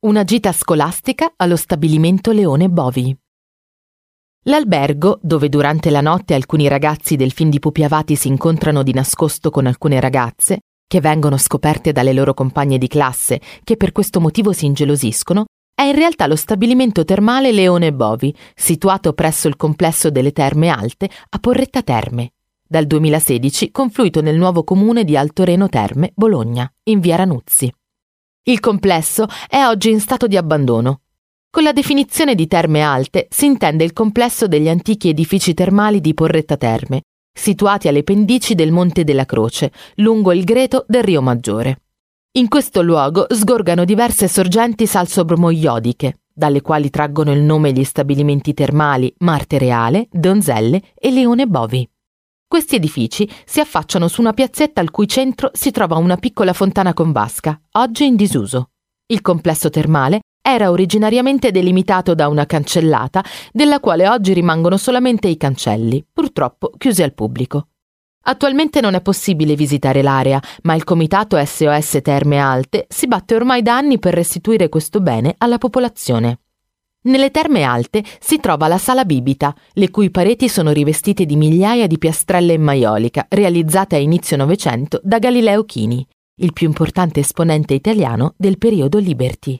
Una gita scolastica allo stabilimento Leone Bovi. L'albergo, dove durante la notte alcuni ragazzi del film di Pupi Avati si incontrano di nascosto con alcune ragazze, che vengono scoperte dalle loro compagne di classe, che per questo motivo si ingelosiscono, è in realtà lo stabilimento termale Leone Bovi, situato presso il complesso delle Terme Alte a Porretta Terme, dal 2016 confluito nel nuovo comune di Alto Reno Terme, Bologna, in via Ranuzzi. Il complesso è oggi in stato di abbandono. Con la definizione di terme alte si intende il complesso degli antichi edifici termali di Porretta Terme, situati alle pendici del Monte della Croce, lungo il greto del Rio Maggiore. In questo luogo sgorgano diverse sorgenti salsobromoiodiche, dalle quali traggono il nome gli stabilimenti termali Marte Reale, Donzelle e Leone Bovi. Questi edifici si affacciano su una piazzetta al cui centro si trova una piccola fontana con vasca, oggi in disuso. Il complesso termale era originariamente delimitato da una cancellata, della quale oggi rimangono solamente i cancelli, purtroppo chiusi al pubblico. Attualmente non è possibile visitare l'area, ma il comitato SOS Terme Alte si batte ormai da anni per restituire questo bene alla popolazione. Nelle terme alte si trova la sala bibita, le cui pareti sono rivestite di migliaia di piastrelle in maiolica, realizzate a inizio Novecento da Galileo Chini, il più importante esponente italiano del periodo Liberty.